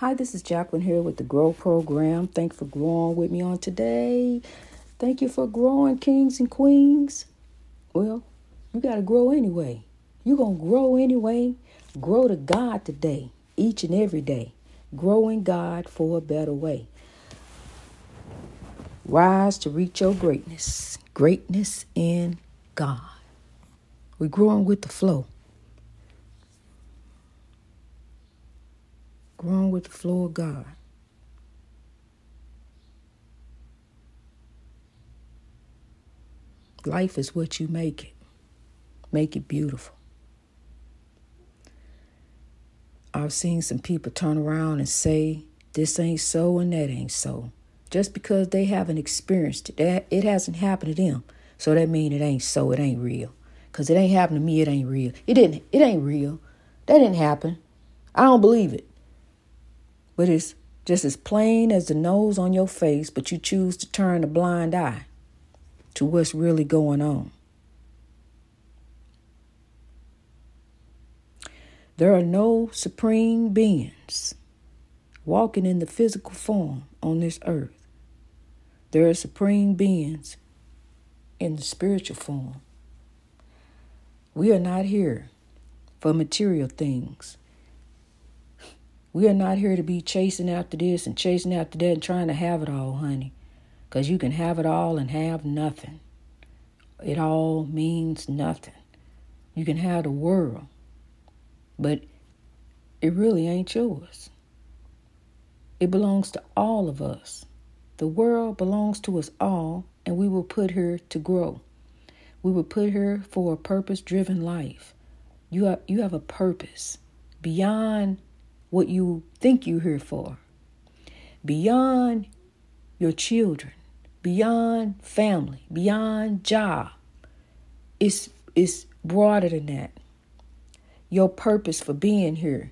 Hi, this is Jacqueline here with the Grow Program. Thanks for growing with me on today. Thank you for growing, kings and queens. Well, you got to grow anyway. You're going to grow anyway. Grow to God today, each and every day. Growing God for a better way. Rise to reach your greatness. Greatness in God. We're growing with the flow. Growing with the flow of God. Life is what you make it. Make it beautiful. I've seen some people turn around and say, this ain't so and that ain't so. Just because they haven't experienced it, it hasn't happened to them. So that means it ain't so, it ain't real. Cause it ain't happened to me, it ain't real. It didn't it ain't real. That didn't happen. I don't believe it but it's just as plain as the nose on your face, but you choose to turn a blind eye to what's really going on. There are no supreme beings walking in the physical form on this earth. There are supreme beings in the spiritual form. We are not here for material things. We are not here to be chasing after this and chasing after that and trying to have it all, honey. Because you can have it all and have nothing. It all means nothing. You can have the world, but it really ain't yours. It belongs to all of us. The world belongs to us all, and we will put her to grow. We will put her for a purpose driven life. You have, you have a purpose beyond what you think you're here for, beyond your children, beyond family, beyond job. It's, it's broader than that. Your purpose for being here.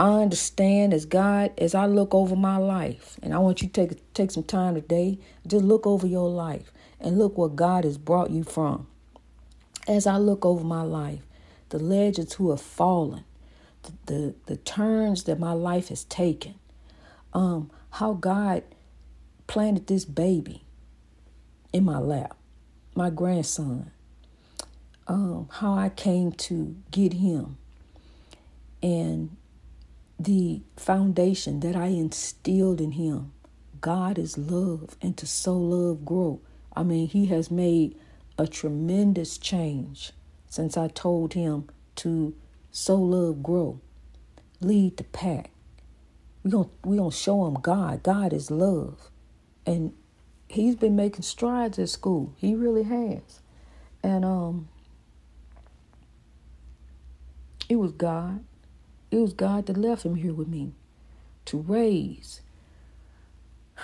I understand as God, as I look over my life, and I want you to take, take some time today, just look over your life and look what God has brought you from. As I look over my life, the legends who have fallen, the, the, turns that my life has taken, um, how God planted this baby in my lap, my grandson, um, how I came to get him, and the foundation that I instilled in him. God is love, and to so love grow. I mean, He has made a tremendous change since I told him to so love grow. Lead the pack. We going we gonna show him God. God is love. And he's been making strides at school. He really has. And um it was God. It was God that left him here with me to raise,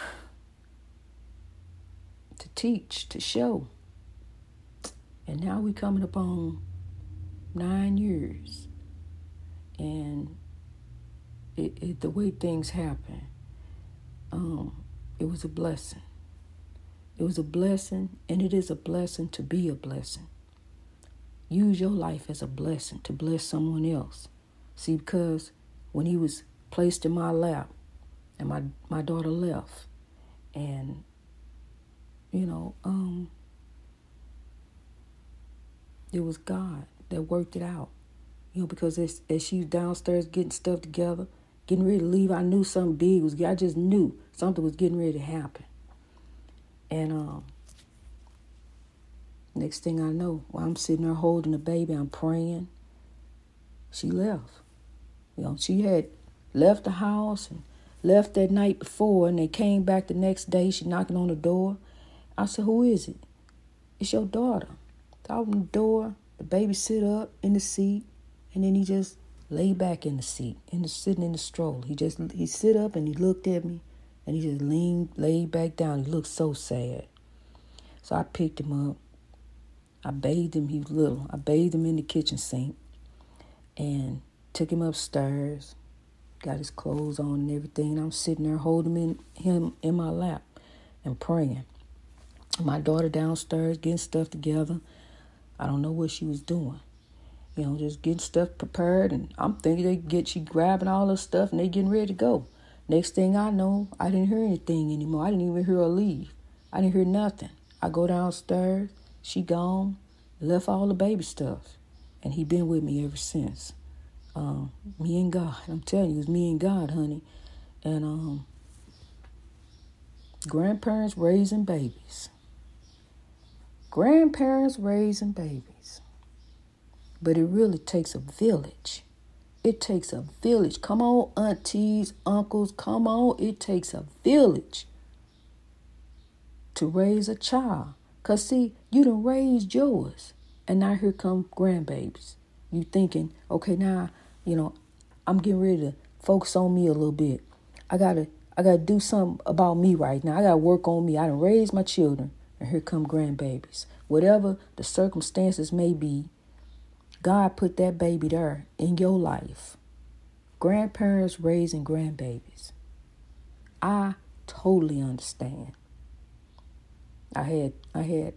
to teach, to show. And now we coming up on nine years and it, it, the way things happen, um, it was a blessing. It was a blessing, and it is a blessing to be a blessing. Use your life as a blessing to bless someone else. See, because when he was placed in my lap, and my my daughter left, and you know, um, it was God that worked it out you know, because as, as she was downstairs getting stuff together, getting ready to leave, I knew something big was. I just knew something was getting ready to happen. And um, next thing I know, while I'm sitting there holding the baby, I'm praying. She left. You know, she had left the house and left that night before, and they came back the next day. She knocking on the door. I said, "Who is it?" It's your daughter. I opened the door. The baby sit up in the seat. And then he just lay back in the seat, the sitting in the stroll. He just he sit up and he looked at me, and he just leaned, laid back down. He looked so sad. So I picked him up. I bathed him. He was little. I bathed him in the kitchen sink, and took him upstairs. Got his clothes on and everything. I'm sitting there holding him in, him in my lap and praying. My daughter downstairs getting stuff together. I don't know what she was doing you know, just getting stuff prepared. And I'm thinking they get you grabbing all this stuff and they getting ready to go. Next thing I know, I didn't hear anything anymore. I didn't even hear her leave. I didn't hear nothing. I go downstairs, she gone, left all the baby stuff. And he been with me ever since. Um, me and God. I'm telling you, it's me and God, honey. And um grandparents raising babies. Grandparents raising babies. But it really takes a village. It takes a village. Come on, aunties, uncles, come on. It takes a village to raise a child. Because, see, you done raised yours. And now here come grandbabies. You thinking, okay, now, you know, I'm getting ready to focus on me a little bit. I gotta I gotta do something about me right now. I gotta work on me. I done raised my children. And here come grandbabies. Whatever the circumstances may be, God put that baby there in your life. Grandparents raising grandbabies. I totally understand. I had I had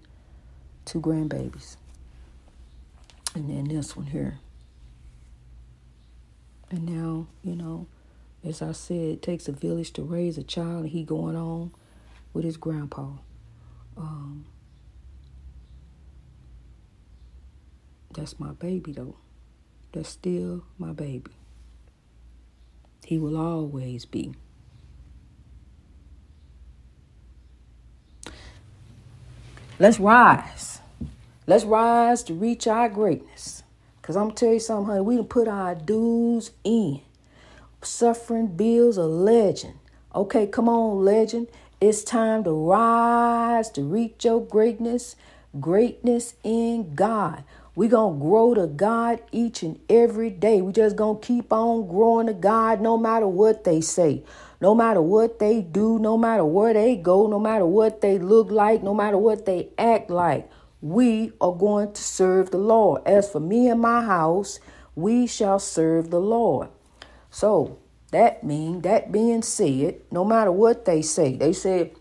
two grandbabies. And then this one here. And now, you know, as I said, it takes a village to raise a child and he going on with his grandpa. Um, That's my baby, though. That's still my baby. He will always be. Let's rise. Let's rise to reach our greatness. Because I'm going to tell you something, honey. We can put our dues in. Suffering bills a legend. Okay, come on, legend. It's time to rise to reach your greatness. Greatness in God. We're going to grow to God each and every day. We just going to keep on growing to God no matter what they say, no matter what they do, no matter where they go, no matter what they look like, no matter what they act like. We are going to serve the Lord. As for me and my house, we shall serve the Lord. So that mean that being said, no matter what they say, they said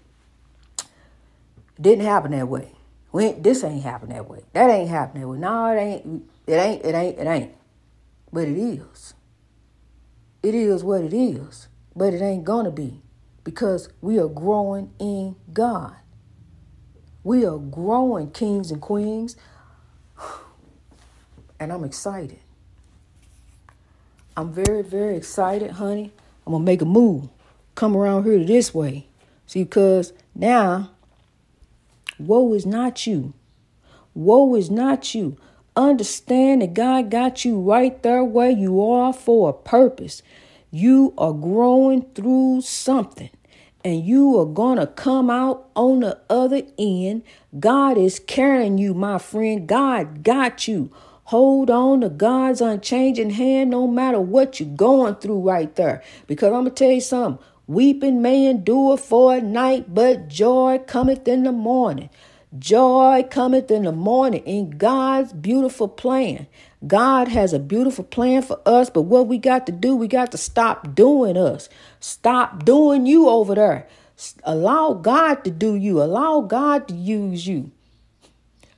didn't happen that way. We this ain't happen that way. That ain't happening that way. No, it ain't. It ain't. It ain't. It ain't. But it is. It is what it is. But it ain't gonna be because we are growing in God. We are growing, kings and queens. And I'm excited. I'm very, very excited, honey. I'm gonna make a move. Come around here this way. See, because now Woe is not you. Woe is not you. Understand that God got you right there where you are for a purpose. You are growing through something and you are going to come out on the other end. God is carrying you, my friend. God got you. Hold on to God's unchanging hand no matter what you're going through right there. Because I'm going to tell you something. Weeping may endure for a night, but joy cometh in the morning. Joy cometh in the morning in God's beautiful plan. God has a beautiful plan for us, but what we got to do, we got to stop doing us. Stop doing you over there. Allow God to do you. Allow God to use you.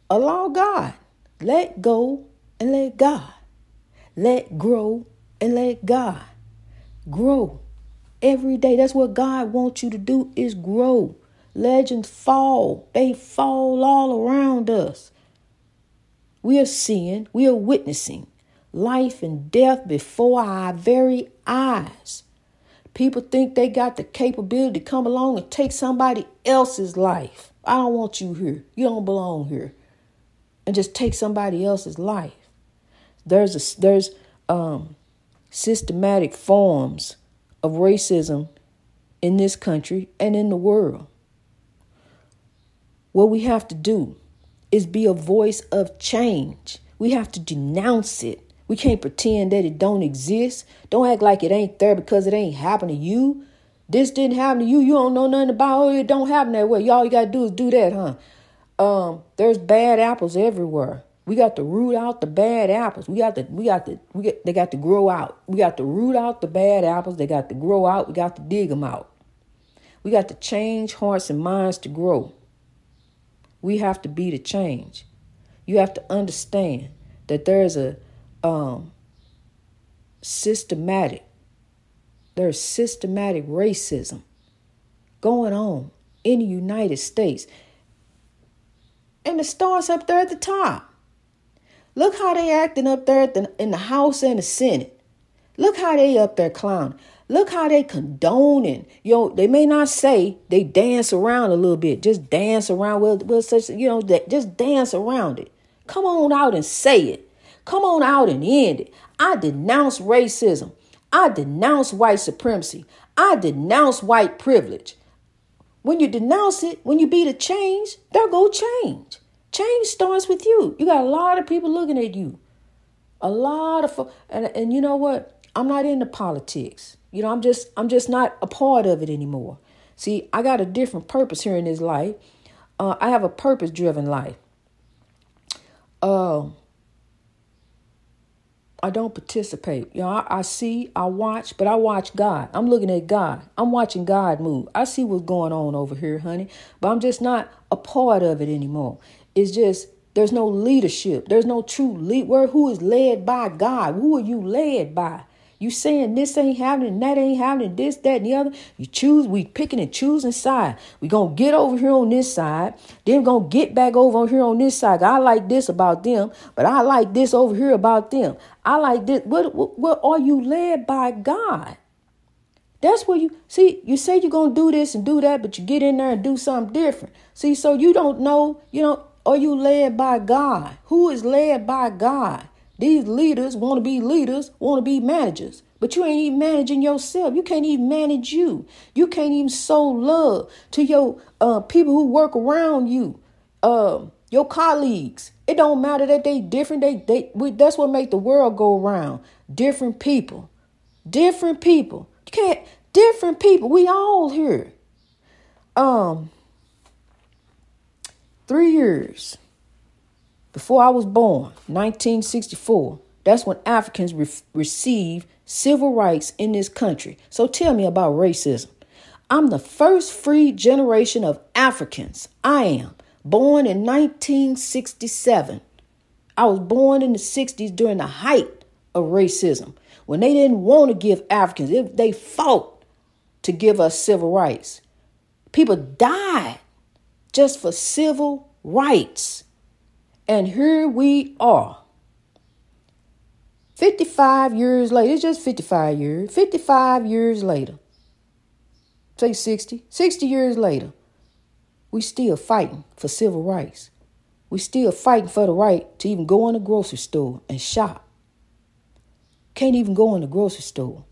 Allow God. Let go and let God. Let grow and let God. Grow every day. That's what God wants you to do is grow. Legends fall. They fall all around us. We are seeing, we are witnessing life and death before our very eyes. People think they got the capability to come along and take somebody else's life. I don't want you here. You don't belong here. And just take somebody else's life. There's a, there's um, systematic forms of racism in this country and in the world. What we have to do is be a voice of change. We have to denounce it. We can't pretend that it don't exist. Don't act like it ain't there because it ain't happened to you. This didn't happen to you. You don't know nothing about it. It don't happen that way. All you gotta do is do that, huh? Um, there's bad apples everywhere. We got to root out the bad apples. We got to, we got to, we get, they got to grow out. We got to root out the bad apples. They got to grow out. We got to dig them out. We got to change hearts and minds to grow. We have to be the change. You have to understand that there's a um, systematic, There's systematic racism going on in the United States. And it starts up there at the top. Look how they acting up there in the House and the Senate. Look how they up there clowning. Look how they condoning. You know, they may not say they dance around a little bit. Just dance around with, with such, you know, that just dance around it. Come on out and say it. Come on out and end it. I denounce racism. I denounce white supremacy. I denounce white privilege. When you denounce it, when you be the change, there go change. Change starts with you. You got a lot of people looking at you. A lot of and and you know what? I'm not into politics. You know, I'm just I'm just not a part of it anymore. See, I got a different purpose here in this life. Uh, I have a purpose driven life. Uh, I don't participate. You know, I, I, see, I watch, but I watch God. I'm looking at God. I'm watching God move. I see what's going on over here, honey, but I'm just not a part of it anymore. It's just there's no leadership. There's no true lead. Where who is led by God? Who are you led by? You saying this ain't happening, that ain't happening, this, that, and the other. You choose, we picking and choosing side. We gonna get over here on this side, then gonna get back over here on this side. I like this about them, but I like this over here about them. I like this. What, what, what are you led by God? That's where you see, you say you're gonna do this and do that, but you get in there and do something different. See, so you don't know, you know, are you led by God? Who is led by God? These leaders want to be leaders, want to be managers, but you ain't even managing yourself. You can't even manage you. You can't even sow love to your uh, people who work around you, uh, your colleagues. It don't matter that they different. They they we, that's what make the world go around. Different people, different people. You can't different people. We all here. Um, three years before I was born, 1964, that's when Africans re- received civil rights in this country. So tell me about racism. I'm the first free generation of Africans. I am born in 1967. I was born in the 60s during the height of racism when they didn't want to give Africans, they fought to give us civil rights. People died just for civil rights. And here we are. 55 years later, it's just 55 years, 55 years later, say 60, 60 years later, we still fighting for civil rights. We still fighting for the right to even go in the grocery store and shop. Can't even go in the grocery store.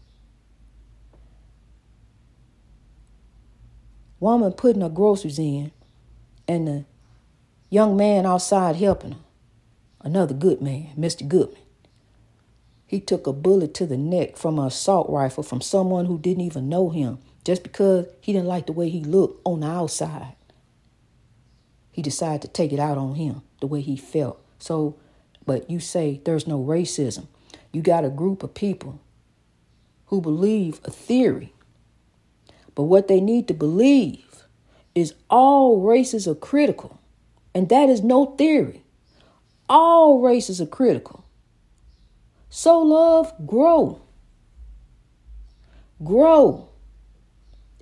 Woman putting her groceries in, and the Young man outside helping her. Another good man, Mr. Goodman. He took a bullet to the neck from an assault rifle from someone who didn't even know him just because he didn't like the way he looked on the outside. He decided to take it out on him the way he felt. So, but you say there's no racism. You got a group of people who believe a theory. But what they need to believe is all races are critical. And that is no theory. All races are critical. So love, grow. Grow.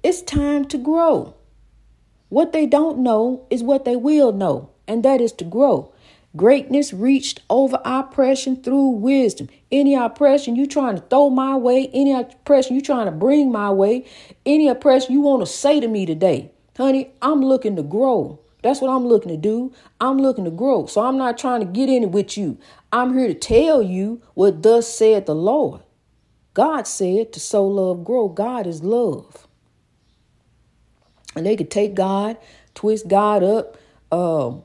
It's time to grow. What they don't know is what they will know, and that is to grow. Greatness reached over oppression through wisdom. Any oppression you trying to throw my way, any oppression you trying to bring my way, any oppression you want to say to me today, honey, I'm looking to grow. That's what I'm looking to do. I'm looking to grow. So I'm not trying to get in it with you. I'm here to tell you what thus said the Lord. God said to sow love, grow. God is love. And they could take God, twist God up. Um,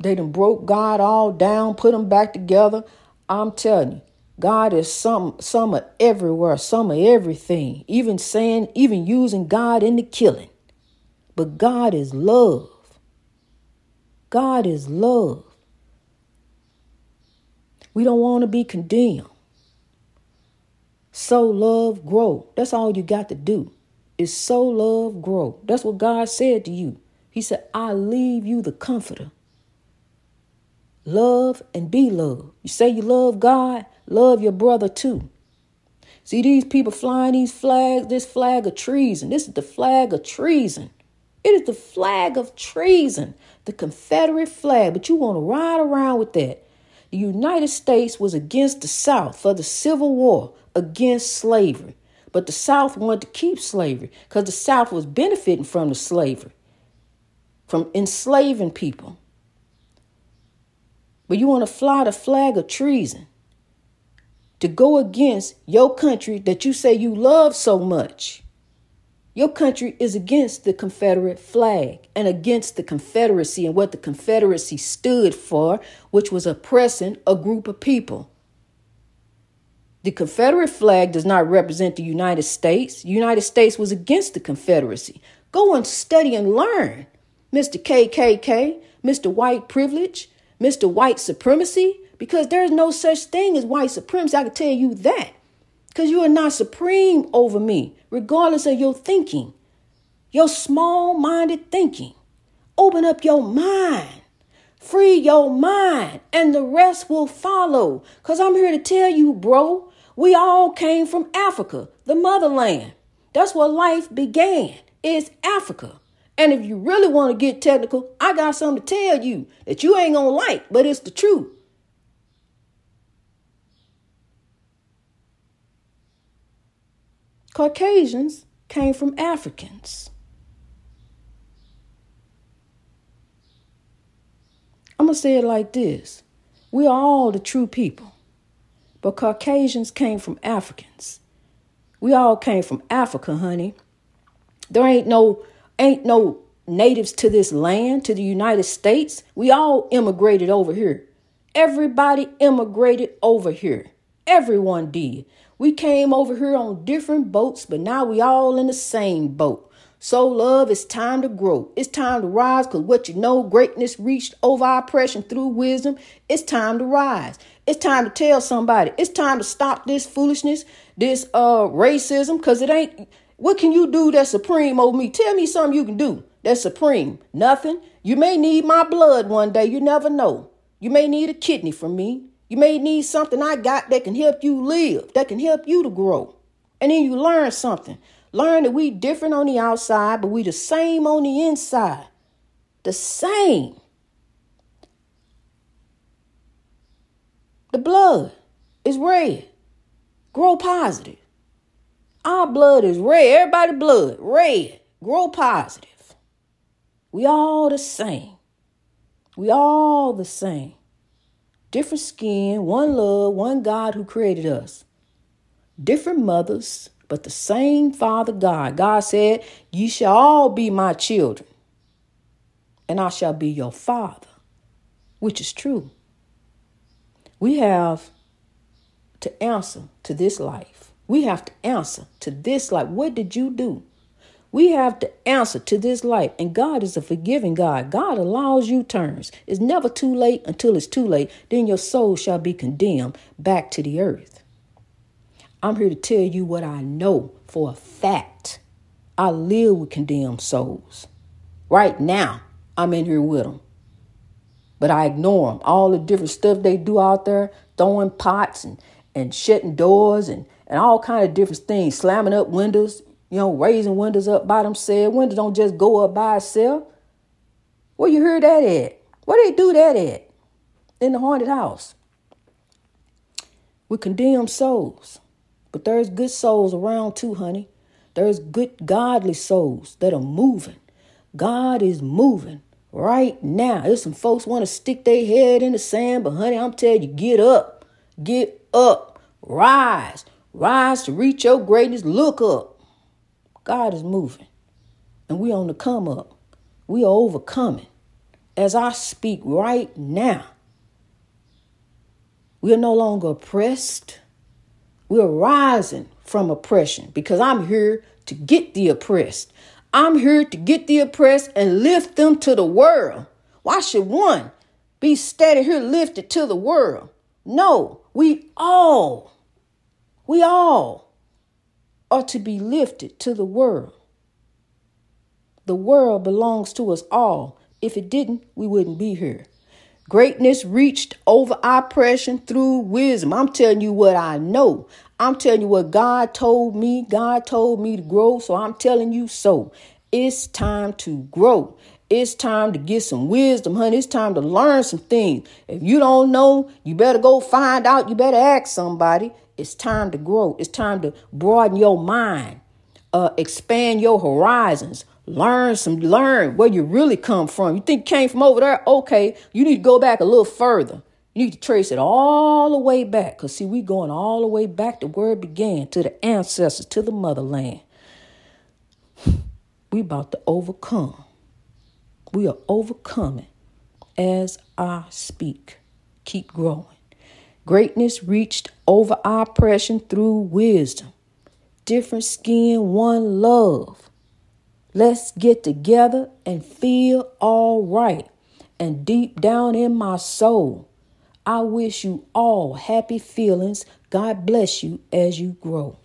they done broke God all down, put them back together. I'm telling you, God is some some of everywhere, some of everything. Even saying, even using God in the killing. But God is love. God is love. We don't want to be condemned. So love, grow. That's all you got to do. Is so love, grow. That's what God said to you. He said, I leave you the comforter. Love and be loved. You say you love God, love your brother too. See these people flying these flags, this flag of treason. This is the flag of treason. It is the flag of treason, the Confederate flag. But you want to ride around with that. The United States was against the South for the Civil War, against slavery. But the South wanted to keep slavery because the South was benefiting from the slavery, from enslaving people. But you want to fly the flag of treason to go against your country that you say you love so much. Your country is against the Confederate flag and against the Confederacy and what the Confederacy stood for, which was oppressing a group of people. The Confederate flag does not represent the United States. The United States was against the Confederacy. Go and study and learn. Mr. KKK, Mr. White Privilege, Mr. White Supremacy, because there's no such thing as white supremacy. I can tell you that. Because you are not supreme over me, regardless of your thinking, your small minded thinking. Open up your mind, free your mind, and the rest will follow. Because I'm here to tell you, bro, we all came from Africa, the motherland. That's where life began, it's Africa. And if you really want to get technical, I got something to tell you that you ain't gonna like, but it's the truth. Caucasians came from Africans. I'm going to say it like this We are all the true people, but Caucasians came from Africans. We all came from Africa, honey. There ain't no ain't no natives to this land, to the United States. We all immigrated over here. Everybody immigrated over here. Everyone did. We came over here on different boats, but now we all in the same boat. So, love, it's time to grow. It's time to rise because what you know, greatness reached over oppression through wisdom. It's time to rise. It's time to tell somebody. It's time to stop this foolishness, this uh racism, because it ain't. What can you do that's supreme over me? Tell me something you can do that's supreme. Nothing. You may need my blood one day. You never know. You may need a kidney from me. You may need something I got that can help you live, that can help you to grow. And then you learn something. Learn that we different on the outside, but we the same on the inside. The same. The blood is red. Grow positive. Our blood is red. Everybody blood, red. Grow positive. We all the same. We all the same different skin, one love, one God who created us. Different mothers, but the same Father God. God said, Ye shall all be my children, and I shall be your Father, which is true. We have to answer to this life. We have to answer to this life. What did you do? We have to answer to this life, and God is a forgiving God. God allows you turns. It's never too late until it's too late. Then your soul shall be condemned back to the earth. I'm here to tell you what I know for a fact. I live with condemned souls. Right now, I'm in here with them. But I ignore them. All the different stuff they do out there, throwing pots and, and shutting doors and, and all kind of different things, slamming up windows you know, raising windows up by themselves. Windows don't just go up by itself. Where you hear that at? Where they do that at? In the haunted house. We condemn souls. But there's good souls around too, honey. There's good godly souls that are moving. God is moving right now. There's some folks want to stick their head in the sand, but honey, I'm telling you, get up. Get up. Rise. Rise to reach your greatness. Look up. God is moving. And we on the come up. We are overcoming. As I speak right now, we are no longer oppressed. We are rising from oppression because I'm here to get the oppressed. I'm here to get the oppressed and lift them to the world. Why should one be steady here lifted to the world? No, we all, we all are to be lifted to the world. The world belongs to us all. If it didn't, we wouldn't be here. Greatness reached over oppression through wisdom. I'm telling you what I know. I'm telling you what God told me. God told me to grow, so I'm telling you so. It's time to grow. It's time to get some wisdom, honey. It's time to learn some things. If you don't know, you better go find out. You better ask somebody. It's time to grow. It's time to broaden your mind, uh, expand your horizons, Learn some, learn where you really come from. You think you came from over there? Okay, you need to go back a little further. You need to trace it all the way back. Because, see, we going all the way back to where it began, to the ancestors, to the motherland. We about to overcome. We are overcoming as I speak. Keep growing. Greatness reached over oppression through wisdom. Different skin, one love. Let's get together and feel all right. And deep down in my soul, I wish you all happy feelings. God bless you as you grow.